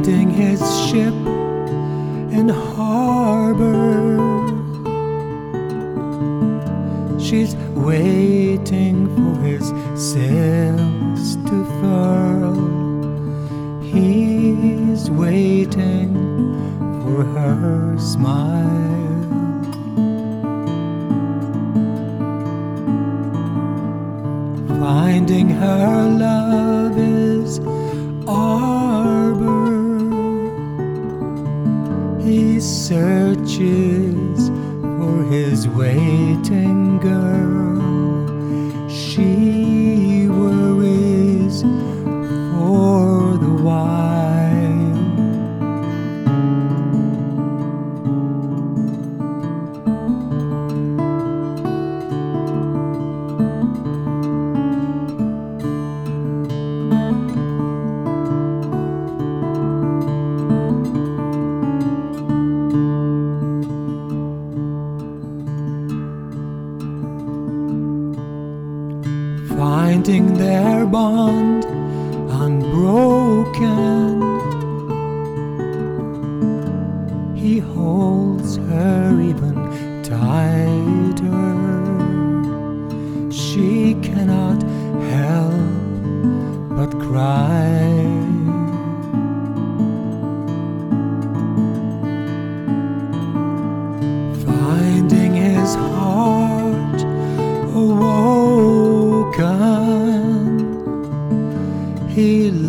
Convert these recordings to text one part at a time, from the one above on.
finding his ship in harbor. She's waiting for his sails to furl. He's waiting for her smile. Finding her love is arbor. He searches for his waiting girl. She finding their bond unbroken. He holds her even tighter. She cannot help but cry.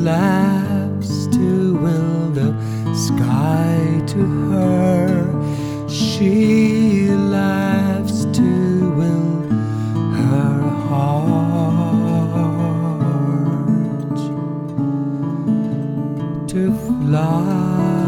Laughs to will the sky to her. She laughs to will her heart to fly.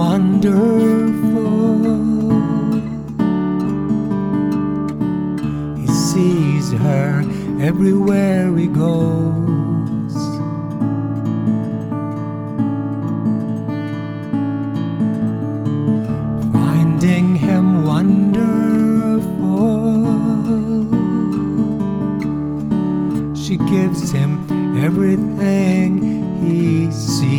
Wonderful. He sees her everywhere he goes. Finding him wonderful. She gives him everything he sees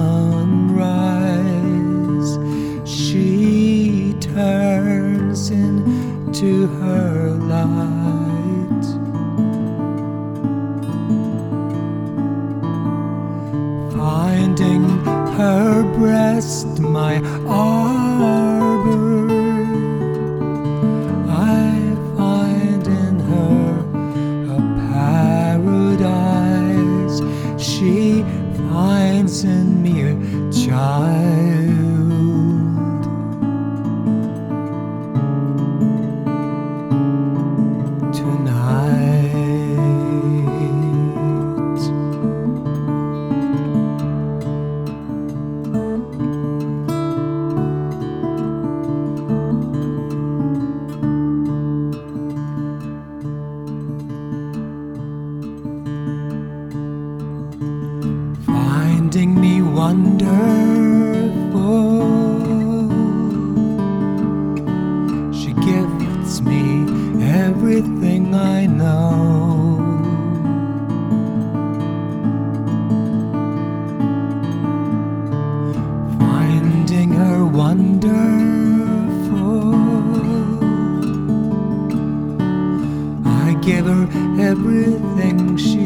sunrise. She turns into her light. Finding her breast, my arbor. In me a child. wonderful. She gifts me everything I know. Finding her wonderful, I give her everything she.